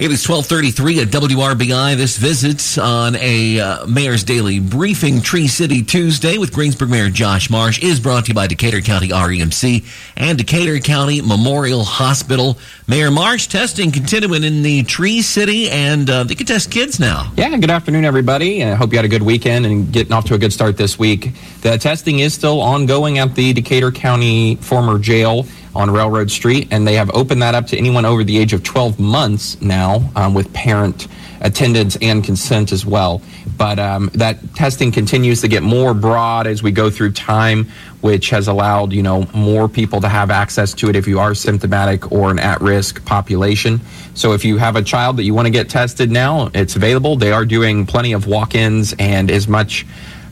It is 1233 at WRBI. This visits on a uh, Mayor's Daily Briefing Tree City Tuesday with Greensburg Mayor Josh Marsh is brought to you by Decatur County REMC and Decatur County Memorial Hospital. Mayor Marsh, testing continuing in the Tree City and uh, they can test kids now. Yeah, good afternoon, everybody. I hope you had a good weekend and getting off to a good start this week. The testing is still ongoing at the Decatur County former jail on Railroad Street, and they have opened that up to anyone over the age of 12 months now um, with parent attendance and consent as well. But um, that testing continues to get more broad as we go through time, which has allowed you know more people to have access to it if you are symptomatic or an at-risk population. So if you have a child that you want to get tested now, it's available. They are doing plenty of walk-ins and as much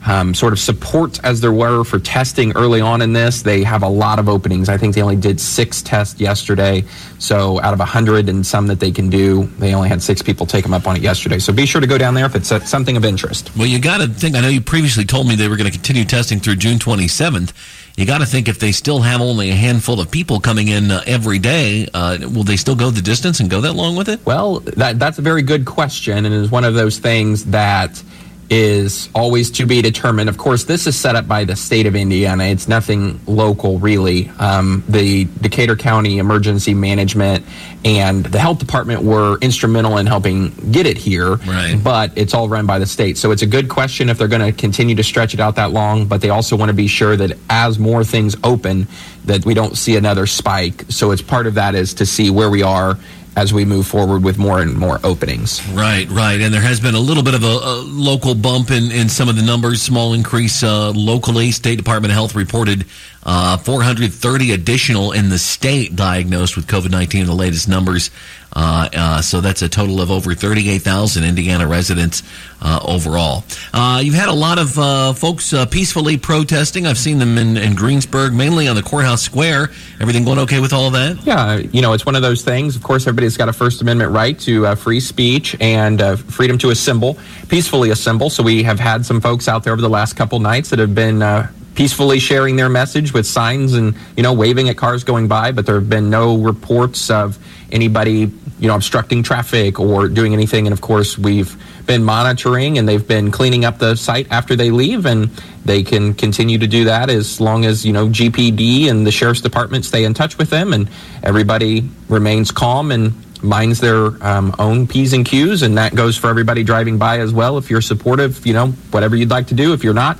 um, sort of support as there were for testing early on in this. They have a lot of openings. I think they only did six tests yesterday. So out of a hundred and some that they can do, they only had six people take them up on it yesterday. So be sure to go down there if it's something of interest. Well, you got to think. I know you previously told me they were going to continue testing through June 27th. You got to think if they still have only a handful of people coming in uh, every day, uh, will they still go the distance and go that long with it? Well, that, that's a very good question, and is one of those things that is always to be determined. Of course, this is set up by the state of Indiana. It's nothing local, really. Um, the Decatur County Emergency Management and the health department were instrumental in helping get it here, right. but it's all run by the state. So it's a good question if they're going to continue to stretch it out that long, but they also want to be sure that as more things open, that we don't see another spike. So it's part of that is to see where we are as we move forward with more and more openings. Right, right. And there has been a little bit of a, a local bump in, in some of the numbers, small increase uh, locally. State Department of Health reported uh, 430 additional in the state diagnosed with COVID 19 in the latest numbers. Uh, uh, so that's a total of over 38,000 Indiana residents uh, overall. Uh, you've had a lot of uh, folks uh, peacefully protesting. I've seen them in, in, Greensburg, mainly on the courthouse square. Everything going okay with all of that? Yeah, you know, it's one of those things. Of course, everybody's got a First Amendment right to uh, free speech and uh, freedom to assemble, peacefully assemble. So we have had some folks out there over the last couple nights that have been uh, peacefully sharing their message with signs and you know waving at cars going by but there have been no reports of anybody you know obstructing traffic or doing anything. And of course we've been monitoring and they've been cleaning up the site after they leave. And they can continue to do that as long as you know GPD and the sheriff's department stay in touch with them. And everybody remains calm and minds their um, own p's and q's. And that goes for everybody driving by as well. If you're supportive you know whatever you'd like to do. If you're not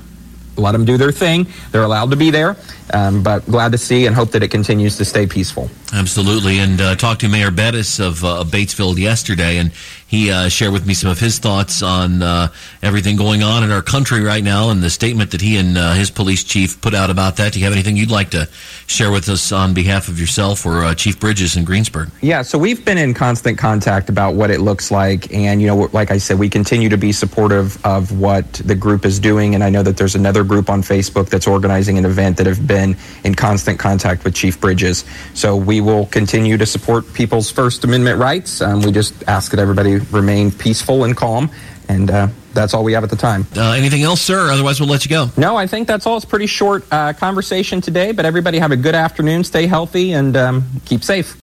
let them do their thing. They're allowed to be there, um, but glad to see and hope that it continues to stay peaceful. Absolutely. And uh, talked to Mayor Bettice of uh, Batesville yesterday, and he uh, shared with me some of his thoughts on uh, everything going on in our country right now and the statement that he and uh, his police chief put out about that. Do you have anything you'd like to share with us on behalf of yourself or uh, Chief Bridges in Greensburg? Yeah, so we've been in constant contact about what it looks like. And, you know, like I said, we continue to be supportive of what the group is doing. And I know that there's another group on Facebook that's organizing an event that have been in constant contact with Chief Bridges. So we will continue to support people's First Amendment rights. Um, we just ask that everybody remain peaceful and calm. And uh, that's all we have at the time. Uh, anything else, sir? Otherwise, we'll let you go. No, I think that's all. It's pretty short uh, conversation today, but everybody have a good afternoon. Stay healthy and um, keep safe.